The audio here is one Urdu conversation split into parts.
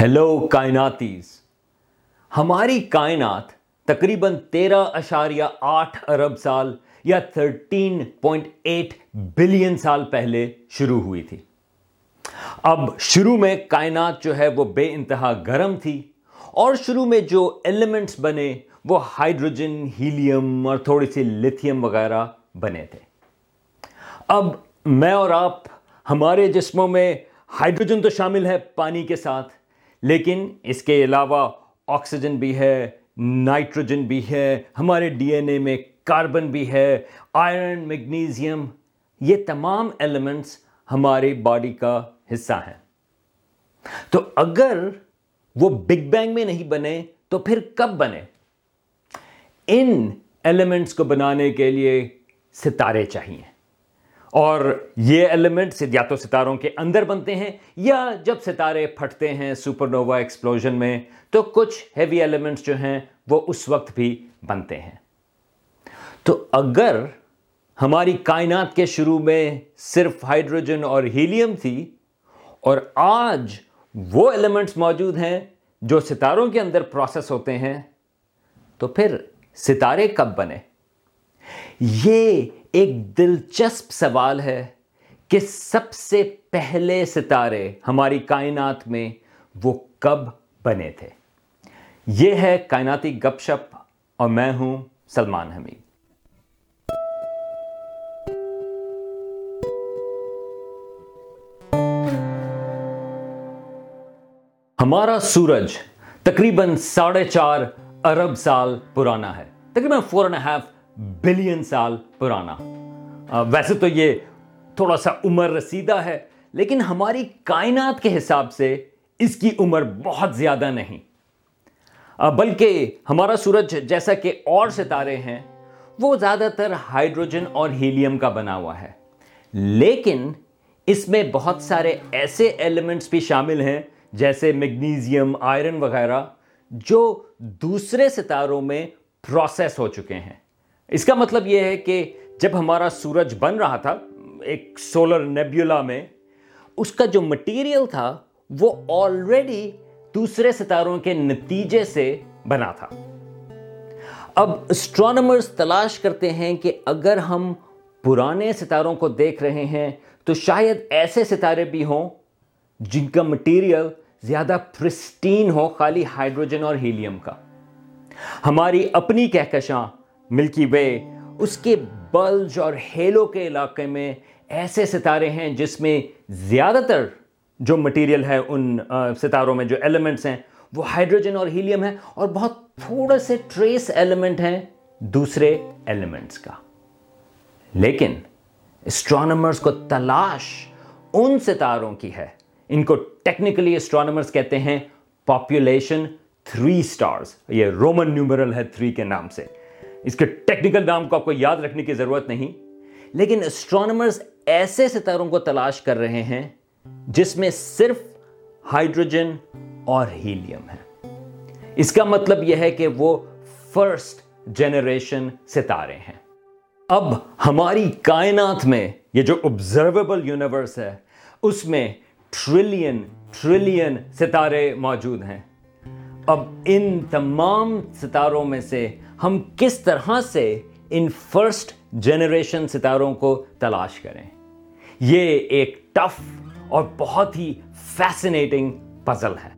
ہیلو کائناتیز ہماری کائنات تقریباً تیرہ اشاریہ آٹھ ارب سال یا تھرٹین پوائنٹ ایٹ بلین سال پہلے شروع ہوئی تھی۔ اب شروع میں کائنات جو ہے وہ بے انتہا گرم تھی اور شروع میں جو ایلیمنٹس بنے وہ ہائیڈروجن، ہیلیم اور تھوڑی سی لتھیم وغیرہ بنے تھے۔ اب میں اور آپ، ہمارے جسموں میں ہائیڈروجن تو شامل ہے پانی کے ساتھ لیکن اس کے علاوہ آکسیجن بھی ہے، نائٹروجن بھی ہے، ہمارے ڈی این اے میں کاربن بھی ہے، آئرن، میگنیزیم، یہ تمام ایلیمنٹس ہماری باڈی کا حصہ ہیں۔ تو اگر وہ بگ بینگ میں نہیں بنے تو پھر کب بنے؟ ان ایلیمنٹس کو بنانے کے لیے ستارے چاہیے۔ اور یہ ایلیمنٹ یا تو ستاروں کے اندر بنتے ہیں یا جب ستارے پھٹتے ہیں سپر نووا ایکسپلوژن میں، تو کچھ ہیوی ایلیمنٹس جو ہیں وہ اس وقت بھی بنتے ہیں۔ تو اگر ہماری کائنات کے شروع میں صرف ہائیڈروجن اور ہیلیم تھی، اور آج وہ ایلیمنٹس موجود ہیں جو ستاروں کے اندر پروسیس ہوتے ہیں، تو پھر ستارے کب بنے؟ یہ ایک دلچسپ سوال ہے کہ سب سے پہلے ستارے ہماری کائنات میں وہ کب بنے تھے؟ یہ ہے کائناتی گپ شپ اور میں ہوں سلمان حمید۔ ہمارا سورج تقریباً ساڑھے چار ارب سال پرانا ہے۔ تقریباً فور اینڈ ہاف بلین سال پرانا۔ ویسے تو یہ تھوڑا سا عمر رسیدہ ہے، لیکن ہماری کائنات کے حساب سے اس کی عمر بہت زیادہ نہیں۔ بلکہ ہمارا سورج جیسا کہ اور ستارے ہیں، وہ زیادہ تر ہائیڈروجن اور ہیلیم کا بنا ہوا ہے۔ لیکن اس میں بہت سارے ایسے ایلیمنٹس بھی شامل ہیں، جیسے میگنیزیم، آئرن وغیرہ، جو دوسرے ستاروں میں پروسیس ہو چکے ہیں۔ اس کا مطلب یہ ہے کہ جب ہمارا سورج بن رہا تھا، ایک سولر نیبیولا میں، اس کا جو مٹیریل تھا، وہ آلریڈی دوسرے ستاروں کے نتیجے سے بنا تھا۔ اب اسٹرانومرز تلاش کرتے ہیں کہ اگر ہم پرانے ستاروں کو دیکھ رہے ہیں، تو شاید ایسے ستارے بھی ہوں جن کا مٹیریل زیادہ پرسٹین ہو، خالی ہائیڈروجن اور ہیلیم کا۔ ہماری اپنی کہکشاں ملکی وے، اس کے بلج اور ہیلو کے علاقے میں ایسے ستارے ہیں جس میں زیادہ تر جو مٹیریل ہے ان ستاروں میں جو ایلیمنٹس ہیں، وہ ہائیڈروجن اور ہیلیم ہیں اور بہت تھوڑے سے ٹریس ایلیمنٹ ہیں دوسرے ایلیمنٹس کا۔ لیکن اسٹرانومرز کو تلاش ان ستاروں کی ہے۔ ان کو ٹیکنیکلی اسٹرانومرز کہتے ہیں پاپولیشن تھری سٹارز یہ رومن نیومرل ہے تھری کے نام سے۔ اس کے ٹیکنیکل نام کو آپ کو یاد رکھنے کی ضرورت نہیں۔ لیکن اسٹرانومرز ایسے ستاروں کو تلاش کر رہے ہیں جس میں صرف ہائیڈروجن اور ہیلیم ہے اس کا مطلب یہ ہے کہ وہ فرسٹ جنریشن ستارے ہیں۔ اب ہماری کائنات میں یہ جو آبزرویبل یونیورس ہے، اس میں ٹریلین ٹریلین ستارے موجود ہیں۔ اب ان تمام ستاروں میں سے ہم کس طرح سے ان فرسٹ جنریشن ستاروں کو تلاش کریں؟ یہ ایک ٹف اور بہت ہی فیسنیٹنگ پزل ہے۔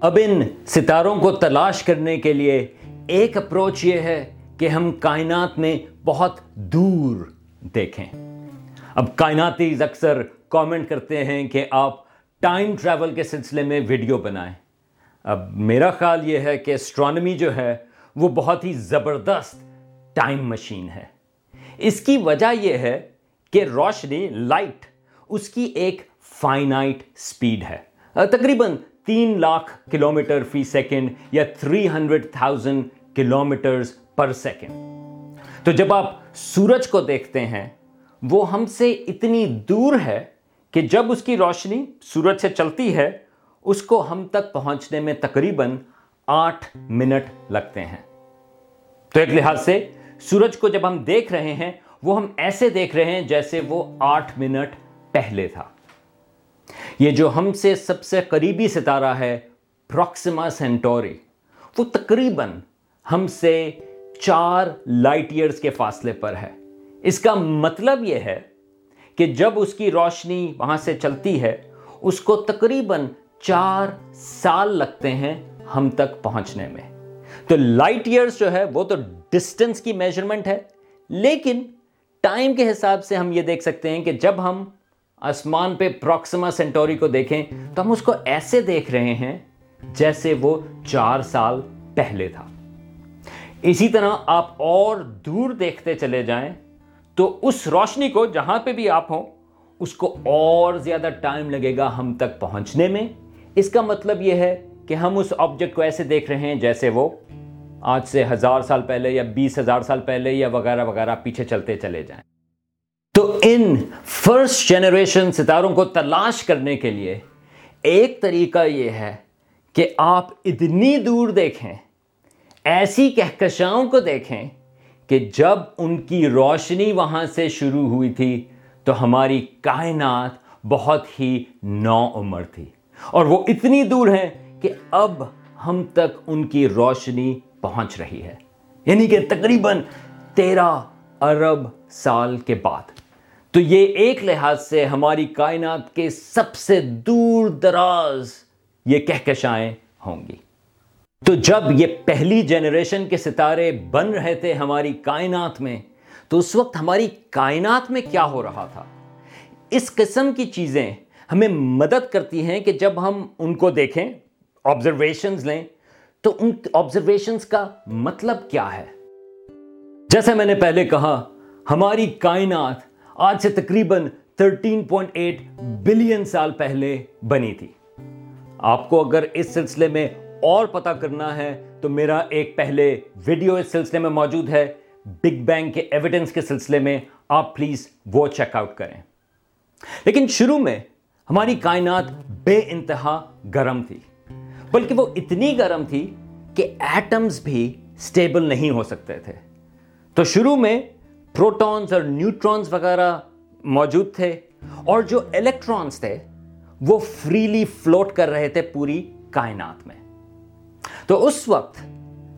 اب ان ستاروں کو تلاش کرنے کے لیے ایک اپروچ یہ ہے کہ ہم کائنات میں بہت دور دیکھیں۔ اب کائناتی اکثر کامنٹ کرتے ہیں کہ آپ ٹائم ٹریول کے سلسلے میں ویڈیو بنائیں۔ اب میرا خیال یہ ہے کہ اسٹرانمی جو ہے وہ بہت ہی زبردست ٹائم مشین ہے۔ اس کی وجہ یہ ہے کہ روشنی، لائٹ، اس کی ایک فائنائٹ سپیڈ ہے۔ تقریباً تین لاکھ کلومیٹر فی سیکنڈ یا three hundred thousand kilometres per second. تو جب آپ سورج کو دیکھتے ہیں، وہ ہم سے اتنی دور ہے کہ جب اس کی روشنی سورج سے چلتی ہے، اس کو ہم تک پہنچنے میں تقریباً آٹھ منٹ لگتے ہیں۔ تو ایک لحاظ سے سورج کو جب ہم دیکھ رہے ہیں، وہ ہم ایسے دیکھ رہے ہیں جیسے وہ آٹھ منٹ پہلے تھا۔ یہ جو ہم سے سب سے قریبی ستارہ ہے پروکسیما سینٹوری، وہ تقریباً ہم سے چار لائٹ ایئرز کے فاصلے پر ہے۔ اس کا مطلب یہ ہے کہ جب اس کی روشنی وہاں سے چلتی ہے، اس کو تقریباً چار سال لگتے ہیں۔ ہم تک پہنچنے میں۔ تو لائٹ ایئرز جو ہے وہ تو ڈسٹنس کی میجرمنٹ ہے، لیکن ٹائم کے حساب سے ہم یہ دیکھ سکتے ہیں کہ جب ہم آسمان پہ پروکسما سینٹوری کو دیکھیں تو ہم اس کو ایسے دیکھ رہے ہیں جیسے وہ چار سال پہلے تھا۔ اسی طرح آپ اور دور دیکھتے چلے جائیں تو اس روشنی کو جہاں پہ بھی آپ ہوں، اس کو اور زیادہ ٹائم لگے گا ہم تک پہنچنے میں۔ اس کا مطلب یہ ہے کہ ہم اس آبجیکٹ کو ایسے دیکھ رہے ہیں جیسے وہ آج سے ہزار سال پہلے یا بیس ہزار سال پہلے یا وغیرہ وغیرہ پیچھے چلتے چلے جائیں۔ تو ان فرسٹ جنریشن ستاروں کو تلاش کرنے کے لیے ایک طریقہ یہ ہے کہ آپ اتنی دور دیکھیں، ایسی کہکشاؤں کو دیکھیں کہ جب ان کی روشنی وہاں سے شروع ہوئی تھی تو ہماری کائنات بہت ہی نو عمر تھی۔ اور وہ اتنی دور ہیں کہ اب ہم تک ان کی روشنی پہنچ رہی ہے۔ یعنی کہ تقریباً تیرہ ارب سال کے بعد۔ تو یہ ایک لحاظ سے ہماری کائنات کے سب سے دور دراز یہ کہکشائیں ہوں گی۔ تو جب یہ پہلی جنریشن کے ستارے بن رہے تھے ہماری کائنات میں، تو اس وقت ہماری کائنات میں کیا ہو رہا تھا؟ اس قسم کی چیزیں ہمیں مدد کرتی ہیں کہ جب ہم ان کو دیکھیں آبزرویشنز لیں، تو ان آبزرویشنز کا مطلب کیا ہے؟ جیسے میں نے پہلے کہا، ہماری کائنات آج سے تقریباً 13.8 بلین سال پہلے بنی تھی۔ آپ کو اگر اس سلسلے میں اور پتا کرنا ہے، تو میرا ایک پہلے ویڈیو اس سلسلے میں موجود ہے۔ بگ بینگ کے ایویڈنس کے سلسلے میں آپ پلیز وہ چیک آؤٹ کریں۔ لیکن شروع میں ہماری کائنات بے انتہا گرم تھی۔ بلکہ وہ اتنی گرم تھی کہ ایٹمز بھی سٹیبل نہیں ہو سکتے تھے۔ تو شروع میں پروٹونز اور نیوٹرونز وغیرہ موجود تھے اور جو الیکٹرونز تھے، وہ فریلی فلوٹ کر رہے تھے پوری کائنات میں۔ تو اس وقت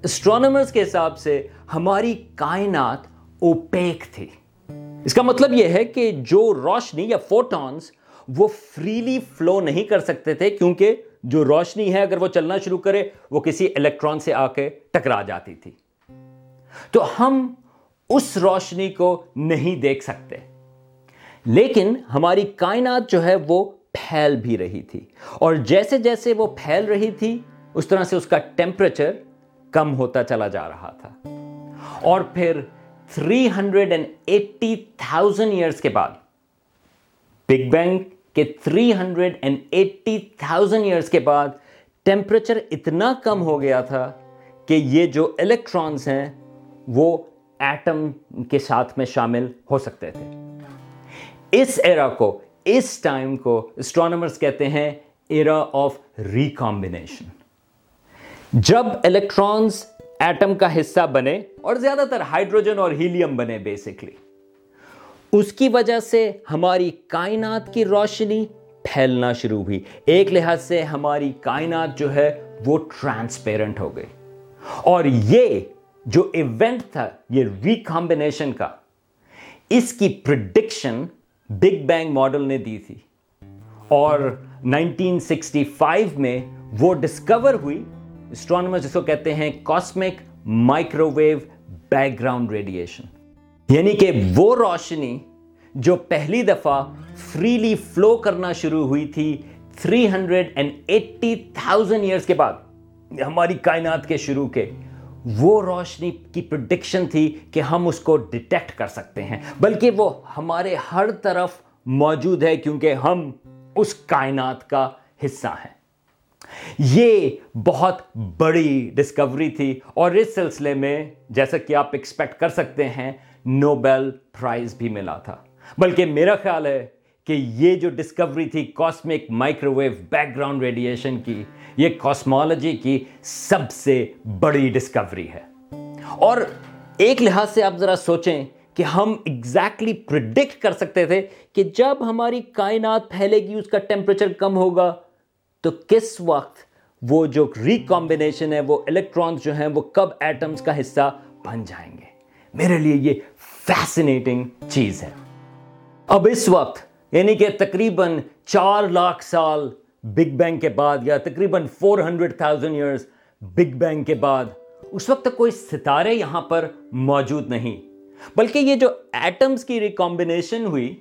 اسٹرانومرز کے حساب سے ہماری کائنات اوپیک تھی۔ اس کا مطلب یہ ہے کہ جو روشنی یا فوٹونز وہ فریلی فلو نہیں کر سکتے تھے کیونکہ جو روشنی ہے اگر وہ چلنا شروع کرے وہ کسی الیکٹران سے آ کے ٹکرا جاتی تھی۔ تو ہم اس روشنی کو نہیں دیکھ سکتے۔ لیکن ہماری کائنات جو ہے وہ پھیل بھی رہی تھی۔ اور جیسے جیسے وہ پھیل رہی تھی اس طرح سے اس کا ٹیمپریچر کم ہوتا چلا جا رہا تھا۔ اور پھر 380,000 ایئرز کے بعد بگ بینگ کہ 380,000 ایئرز کے بعد ٹیمپریچر اتنا کم ہو گیا تھا کہ یہ جو الیکٹرانز ہیں وہ ایٹم کے ساتھ میں شامل ہو سکتے تھے۔ اس ایرا کو اس ٹائم کو اسٹرانومرز کہتے ہیں ایرا آف ریکمبینیشن جب الیکٹرانز ایٹم کا حصہ بنے اور زیادہ تر ہائیڈروجن اور ہیلیم بنے بیسکلی اس کی وجہ سے ہماری کائنات کی روشنی پھیلنا شروع ہوئی۔ ایک لحاظ سے ہماری کائنات جو ہے وہ ٹرانسپیرنٹ ہو گئی۔ اور یہ جو ایونٹ تھا، یہ ریکمبینیشن کا، اس کی پرڈکشن بگ بینگ ماڈل نے دی تھی۔ اور 1965 میں وہ ڈسکور ہوئی اسٹرانومر جس کو کہتے ہیں cosmic microwave background radiation یعنی کہ وہ روشنی جو پہلی دفعہ فریلی فلو کرنا شروع ہوئی تھی 380,000 ایئرز کے بعد ہماری کائنات کے شروع کے وہ روشنی کی پرڈکشن تھی کہ ہم اس کو ڈیٹیکٹ کر سکتے ہیں۔ بلکہ وہ ہمارے ہر طرف موجود ہے کیونکہ ہم اس کائنات کا حصہ ہیں۔ یہ بہت بڑی ڈسکوری تھی اور اس سلسلے میں جیسا کہ آپ ایکسپیکٹ کر سکتے ہیں نوبیل پرائز بھی ملا تھا۔ بلکہ میرا خیال ہے کہ یہ جو ڈسکوری تھی cosmic microwave background radiation کی، یہ کاسمالوجی کی سب سے بڑی ڈسکوری ہے۔ اور ایک لحاظ سے آپ ذرا سوچیں کہ ہم ایگزیکٹلی پرڈکٹ کر سکتے تھے کہ جب ہماری کائنات پھیلے گی، اس کا ٹیمپریچر کم ہوگا، تو کس وقت وہ جو ریکمبینیشن ہے، وہ الیکٹرانس جو ہیں، وہ کب ایٹمز کا حصہ بن جائیں گے۔ میرے لیے یہ فیسنیٹنگ چیز ہے۔ اب اس وقت یعنی کہ تقریباً چار لاکھ سال بگ بینگ کے بعد یا تقریباً four hundred thousand years big bang کے بعد اس وقت تک کوئی ستارے یہاں پر موجود نہیں۔ بلکہ یہ جو ایٹمز کی ریکمبینیشن ہوئی،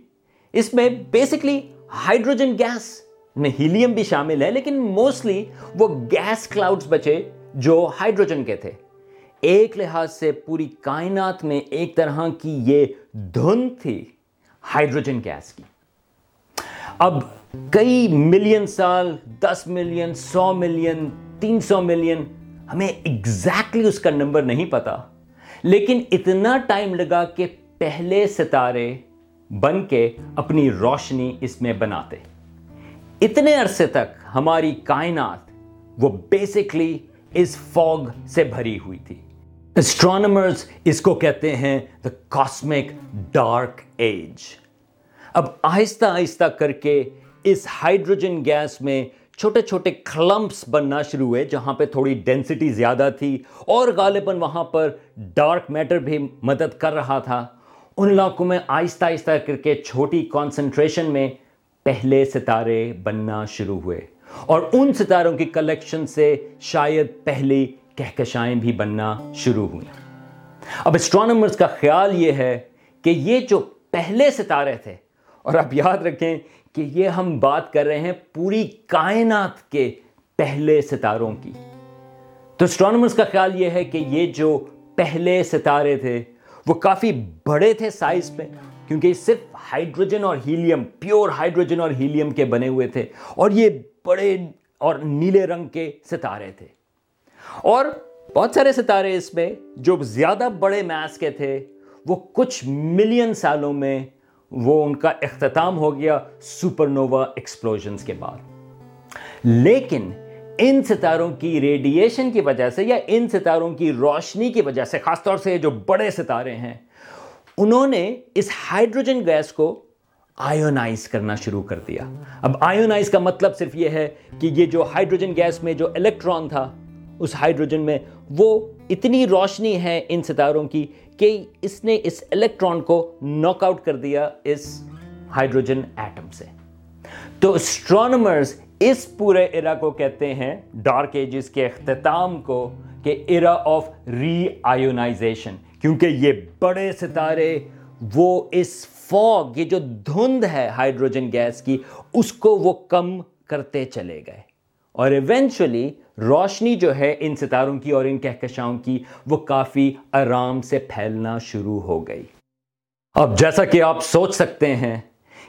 اس میں بیسکلی ہائیڈروجن گیس میں ہیلیم بھی شامل ہے، لیکن موسٹلی وہ گیس کلاؤڈز بچے جو ہائیڈروجن کے تھے۔ ایک لحاظ سے پوری کائنات میں ایک طرح کی یہ دھن تھی ہائیڈروجن گیس کی۔ اب کئی ملین سال، دس ملین، سو ملین، تین سو ملین، ہمیں ایگزیکٹلی اس کا نمبر نہیں پتا۔ لیکن اتنا ٹائم لگا کہ پہلے ستارے بن کے اپنی روشنی اس میں بناتے۔ اتنے عرصے تک ہماری کائنات وہ بیسکلی اس فوگ سے بھری ہوئی تھی۔ اسٹرانومرز اس کو کہتے ہیں دا کاسمک ڈارک ایج اب آہستہ آہستہ کر کے اس ہائیڈروجن گیس میں چھوٹے چھوٹے کلمپس بننا شروع ہوئے جہاں پہ تھوڑی ڈینسٹی زیادہ تھی اور غالباً وہاں پر ڈارک میٹر بھی مدد کر رہا تھا ان علاقوں میں آہستہ آہستہ کر کے چھوٹی کانسنٹریشن میں پہلے ستارے بننا شروع ہوئے اور ان ستاروں کی کلیکشن سے شاید پہلی کہکشائیں بھی بننا شروع ہوئیں۔ اب اسٹرانومرز کا خیال یہ ہے کہ یہ جو پہلے ستارے تھے، اور آپ یاد رکھیں کہ یہ ہم بات کر رہے ہیں پوری کائنات کے پہلے ستاروں کی۔ تو اسٹرانومرز کا خیال یہ ہے کہ یہ جو پہلے ستارے تھے، وہ کافی بڑے تھے سائز پہ، کیونکہ صرف ہائیڈروجن اور ہیلیم پیور ہائیڈروجن اور ہیلیم کے بنے ہوئے تھے، اور یہ بڑے اور نیلے رنگ کے ستارے تھے۔ اور بہت سارے ستارے اس میں جو زیادہ بڑے میس کے تھے، وہ کچھ ملین سالوں میں وہ ان کا اختتام ہو گیا سپر نووا ایکسپلوژنز کے بعد۔ لیکن ان ستاروں کی ریڈیشن کی وجہ سے یا ان ستاروں کی روشنی کی وجہ سے، خاص طور سے جو بڑے ستارے ہیں، انہوں نے اس ہائیڈروجن گیس کو آئیونائز کرنا شروع کر دیا۔ اب آئیونائز کا مطلب صرف یہ ہے کہ یہ جو ہائیڈروجن گیس میں جو الیکٹران تھا اس ہائیڈروجن میں، وہ اتنی روشنی ہے ان ستاروں کی کہ اس نے اس الیکٹران کو ناک آؤٹ کر دیا اس ہائیڈروجن ایٹم سے۔ تو اسٹرانومرز اس پورے ایرا کو کہتے ہیں ڈارک ایجز کے اختتام کو، کہ ایرا آف ری آئیونائزیشن کیونکہ یہ بڑے ستارے، وہ اس فوگ، یہ جو دھند ہے ہائیڈروجن گیس کی، اس کو وہ کم کرتے چلے گئے۔ اور ایونچولی روشنی جو ہے ان ستاروں کی اور ان کہکشاؤں کی وہ کافی آرام سے پھیلنا شروع ہو گئی۔ اب جیسا کہ آپ سوچ سکتے ہیں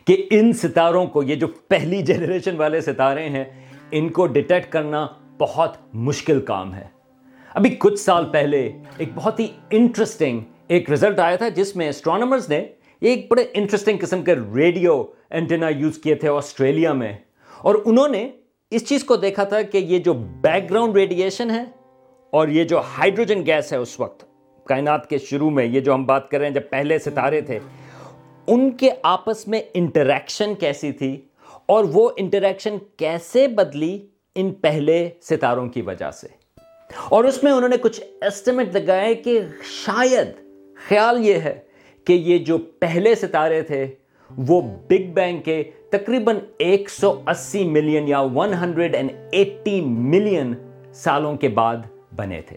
کہ ان ستاروں کو یہ جو پہلی جنریشن والے ستارے ہیں، ان کو ڈیٹیکٹ کرنا بہت مشکل کام ہے۔ ابھی کچھ سال پہلے ایک بہت ہی انٹرسٹنگ ایک رزلٹ آیا تھا جس میں اسٹرانومرز نے ایک بڑے انٹرسٹنگ قسم کے ریڈیو اینٹینا یوز کیے تھے آسٹریلیا میں اور انہوں نے اس چیز کو دیکھا تھا کہ یہ جو بیک گراؤنڈ ریڈیشن ہے اور یہ جو ہائیڈروجن گیس ہے اس وقت کائنات کے شروع میں، یہ جو ہم بات کر رہے ہیں جب پہلے ستارے تھے، ان کے آپس میں انٹریکشن کیسی تھی اور وہ انٹریکشن کیسے بدلی ان پہلے ستاروں کی وجہ سے؟ اور اس میں انہوں نے کچھ ایسٹیمیٹ لگائے کہ شاید خیال یہ ہے کہ یہ جو پہلے ستارے تھے، وہ بگ بینگ کے تقریباً ایک سو اسی ملین یا one hundred and eighty million سالوں کے بعد بنے تھے۔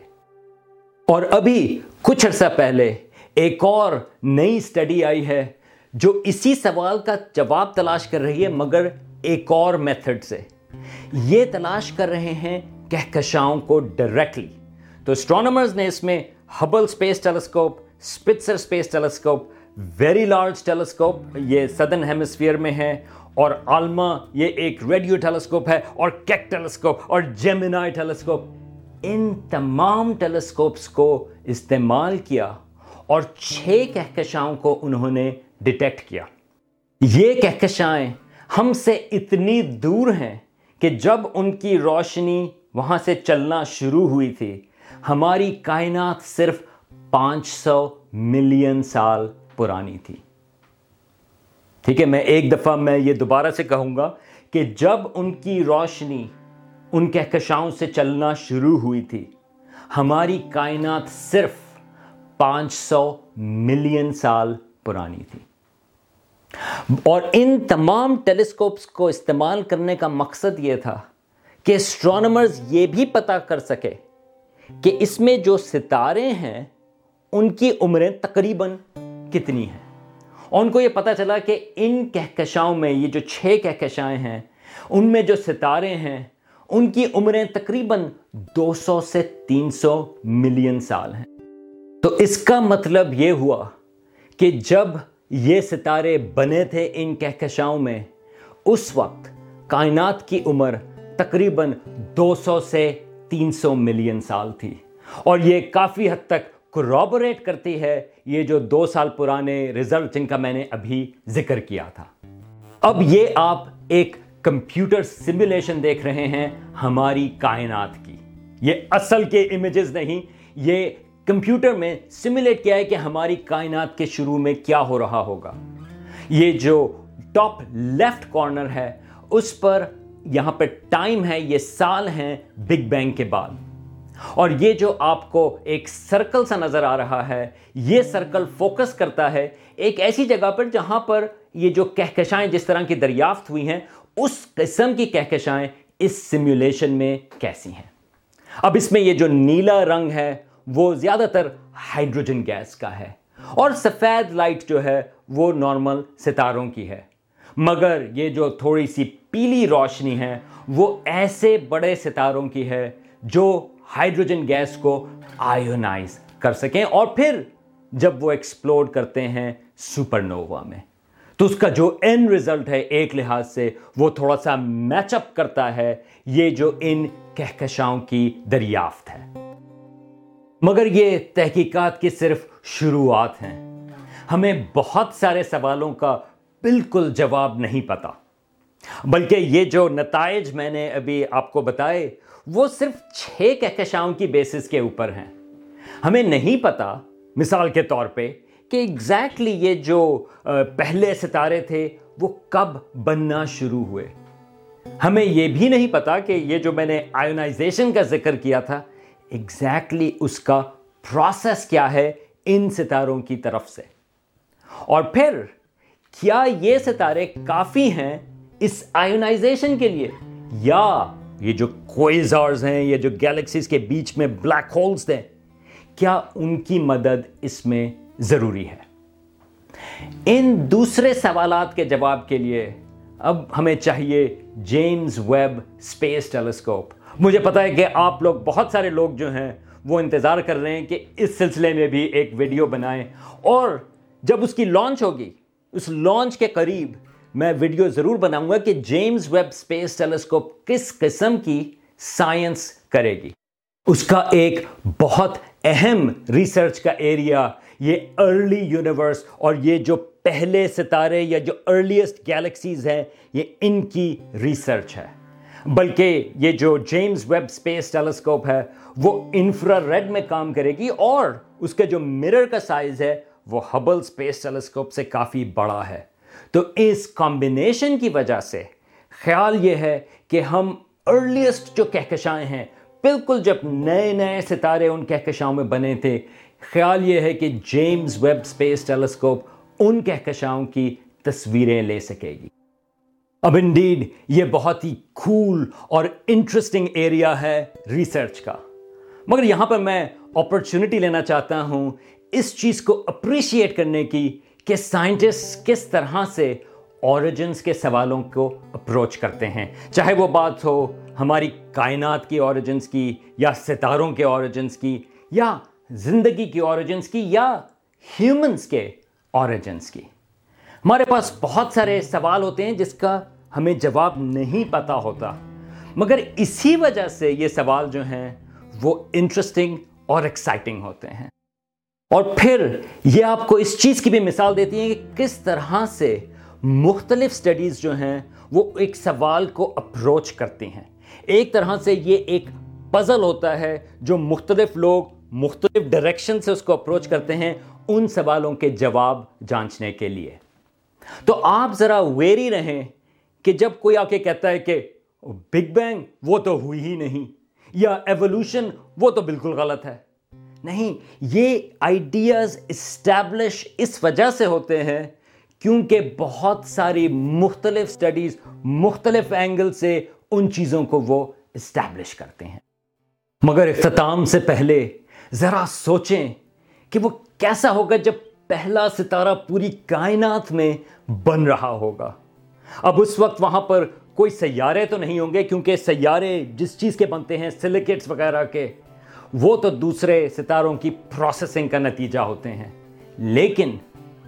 اور ابھی کچھ عرصہ پہلے ایک اور نئی اسٹڈی آئی ہے جو اسی سوال کا جواب تلاش کر رہی ہے، مگر ایک اور میتھڈ سے۔ یہ تلاش کر رہے ہیں کہکشاؤں کو ڈائریکٹلی تو اسٹرانومرز نے اس میں Hubble space telescope Spitzer space telescope very large telescope یہ سدن ہیمسفیئر میں ہے اور آلما یہ ایک ریڈیو ٹیلیسکوپ ہے اور کیک ٹیلیسکوپ اور جیمنائی ٹیلیسکوپ۔ ان تمام ٹیلیسکوپس کو استعمال کیا اور چھ کہکشاؤں کو انہوں نے ڈیٹیکٹ کیا۔ یہ کہکشائیں ہم سے اتنی دور ہیں کہ جب ان کی روشنی وہاں سے چلنا شروع ہوئی تھی، ہماری کائنات صرف پانچ سو ملین سال پرانی تھی۔ ٹھیک ہے، میں ایک دفعہ میں یہ دوبارہ سے کہوں گا کہ جب ان کی روشنی ان کہکشاؤں سے چلنا شروع ہوئی تھی، ہماری کائنات صرف پانچ سو ملین سال پرانی تھی۔ اور ان تمام ٹیلیسکوپس کو استعمال کرنے کا مقصد یہ تھا کہ اسٹرانومرز یہ بھی پتا کر سکے کہ اس میں جو ستارے ہیں، ان کی عمریں تقریباً کتنی ہیں۔ اور ان کو یہ پتا چلا کہ ان کہکشاؤں میں، یہ جو چھ کہکشائیں ہیں، ان میں جو ستارے ہیں، ان کی عمریں تقریباً دو سو سے تین سو ملین سال ہیں۔ تو اس کا مطلب یہ ہوا کہ جب یہ ستارے بنے تھے ان کہکشاؤں میں، اس وقت کائنات کی عمر تقریباً دو سو سے تین سو ملین سال تھی۔ اور یہ کافی حد تک کروبوریٹ کرتی ہے یہ جو دو سال پرانے ریزلٹ جن کا میں نے ابھی ذکر کیا تھا۔ اب یہ آپ ایک کمپیوٹر سیمولیشن دیکھ رہے ہیں ہماری کائنات کی۔ یہ اصل کے امیجز نہیں، یہ کمپیوٹر میں سیمولیٹ کیا ہے کہ ہماری کائنات کے شروع میں کیا ہو رہا ہوگا۔ یہ جو ٹاپ لیفٹ کارنر ہے، اس پر یہاں پہ ٹائم ہے، یہ سال ہیں بگ بینگ کے بعد۔ اور یہ جو آپ کو ایک سرکل سا نظر آ رہا ہے، یہ سرکل فوکس کرتا ہے ایک ایسی جگہ پر جہاں پر یہ جو کہکشائیں جس طرح کی دریافت ہوئی ہیں، اس قسم کی کہکشائیں اس سیمولیشن میں کیسی ہیں؟ اب اس میں یہ جو نیلا رنگ ہے، وہ زیادہ تر ہائیڈروجن گیس کا ہے اور سفید لائٹ جو ہے، وہ نارمل ستاروں کی ہے۔ مگر یہ جو تھوڑی سی پیلی روشنی ہے، وہ ایسے بڑے ستاروں کی ہے جو ہائیڈروجن گیس کو آئیونائز کر سکیں اور پھر جب وہ ایکسپلوڈ کرتے ہیں سپر نووا میں۔ تو اس کا جو این ریزلٹ ہے، ایک لحاظ سے وہ تھوڑا سا میچ اپ کرتا ہے، یہ جو ان کہکشاؤں کی دریافت ہے۔ مگر یہ تحقیقات کی صرف شروعات ہیں۔ ہمیں بہت سارے سوالوں کا بالکل جواب نہیں پتا۔ بلکہ یہ جو نتائج میں نے ابھی آپ کو بتائے وہ صرف چھ کہکشاؤں کی بیسس کے اوپر ہیں۔ ہمیں نہیں پتا، مثال کے طور پہ، کہ ایگزیکٹلی یہ جو پہلے ستارے تھے، وہ کب بننا شروع ہوئے۔ ہمیں یہ بھی نہیں پتا کہ یہ جو میں نے آئونائزیشن کا ذکر کیا تھا ایگزیکٹلی اس کا پروسیس کیا ہے ان ستاروں کی طرف سے۔ اور پھر، کیا یہ ستارے کافی ہیں اس آئونائزیشن کے لیے؟ یا یہ جو کوئزارز ہیں، یہ جو گیلیکسیز کے بیچ میں بلیک ہولز ہیں، کیا ان کی مدد اس میں ضروری ہے؟ ان دوسرے سوالات کے جواب کے لیے اب ہمیں چاہیے جیمز ویب اسپیس ٹیلیسکوپ مجھے پتا ہے کہ آپ لوگ بہت سارے لوگ جو ہیں وہ انتظار کر رہے ہیں کہ اس سلسلے میں بھی ایک ویڈیو بنائیں اور جب اس کی لانچ ہوگی، اس لانچ کے قریب میں ویڈیو ضرور بناؤں گا کہ جیمز ویب اسپیس ٹیلیسکوپ کس قسم کی سائنس کرے گی۔ اس کا ایک بہت اہم ریسرچ کا ایریا، یہ ارلی یونیورس اور یہ جو پہلے ستارے یا جو ارلیسٹ گیلیکسیز ہیں، یہ ان کی ریسرچ ہے۔ بلکہ یہ جو جیمز ویب اسپیس ٹیلیسکوپ ہے، وہ انفرا ریڈ میں کام کرے گی اور اس کا جو مرر کا سائز ہے، وہ ہبل اسپیس ٹیلیسکوپ سے کافی بڑا ہے۔ تو اس کمبینیشن کی وجہ سے خیال یہ ہے کہ ہم ارلیسٹ جو کہکشائیں ہیں، بالکل جب نئے نئے ستارے ان کہکشاؤں میں بنے تھے، خیال یہ ہے کہ جیمز ویب اسپیس ٹیلیسکوپ ان کہکشاؤں کی تصویریں لے سکے گی۔ اب انڈیڈ یہ بہت ہی کھول اور انٹرسٹنگ ایریا ہے ریسرچ کا۔ مگر یہاں پر میں اپرچونٹی لینا چاہتا ہوں اس چیز کو اپریشیٹ کرنے کی کہ سائنٹسٹ کس طرح سے اوریجنس کے سوالوں کو اپروچ کرتے ہیں۔ چاہے وہ بات ہو ہماری کائنات کی اوریجنس کی یا ستاروں کے اوریجنس کی یا زندگی کی اوریجنس کی یا ہیومنس کے اوریجنس کی۔ ہمارے پاس بہت سارے سوال ہوتے ہیں جس کا ہمیں جواب نہیں پتا ہوتا۔ مگر اسی وجہ سے یہ سوال جو ہیں وہ انٹرسٹنگ اور ایکسائٹنگ ہوتے ہیں۔ اور پھر یہ آپ کو اس چیز کی بھی مثال دیتی ہیں کہ کس طرح سے مختلف سٹڈیز جو ہیں وہ ایک سوال کو اپروچ کرتی ہیں۔ ایک طرح سے یہ ایک پزل ہوتا ہے جو مختلف لوگ مختلف ڈائریکشن سے اس کو اپروچ کرتے ہیں ان سوالوں کے جواب جانچنے کے لیے۔ تو آپ ذرا ویری رہیں کہ جب کوئی آ کے کہتا ہے کہ بگ بینگ وہ تو ہوئی ہی نہیں یا ایوولوشن وہ تو بالکل غلط ہے۔ نہیں، یہ آئیڈیاز اسٹیبلش اس وجہ سے ہوتے ہیں کیونکہ بہت ساری مختلف سٹڈیز مختلف اینگل سے ان چیزوں کو وہ اسٹیبلش کرتے ہیں۔ مگر اختتام سے پہلے ذرا سوچیں کہ وہ کیسا ہوگا جب پہلا ستارہ پوری کائنات میں بن رہا ہوگا۔ اب اس وقت وہاں پر کوئی سیارے تو نہیں ہوں گے کیونکہ سیارے جس چیز کے بنتے ہیں سلیکیٹس وغیرہ کے۔ وہ تو دوسرے ستاروں کی پروسیسنگ کا نتیجہ ہوتے ہیں۔ لیکن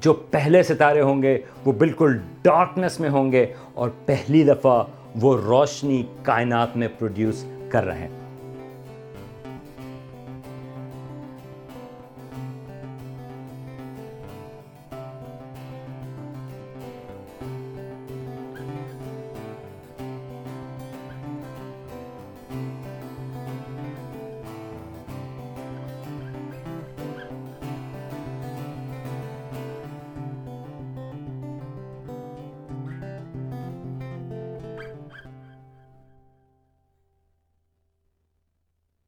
جو پہلے ستارے ہوں گے، وہ بالکل ڈارکنس میں ہوں گے اور پہلی دفعہ وہ روشنی کائنات میں پروڈیوس کر رہے ہیں۔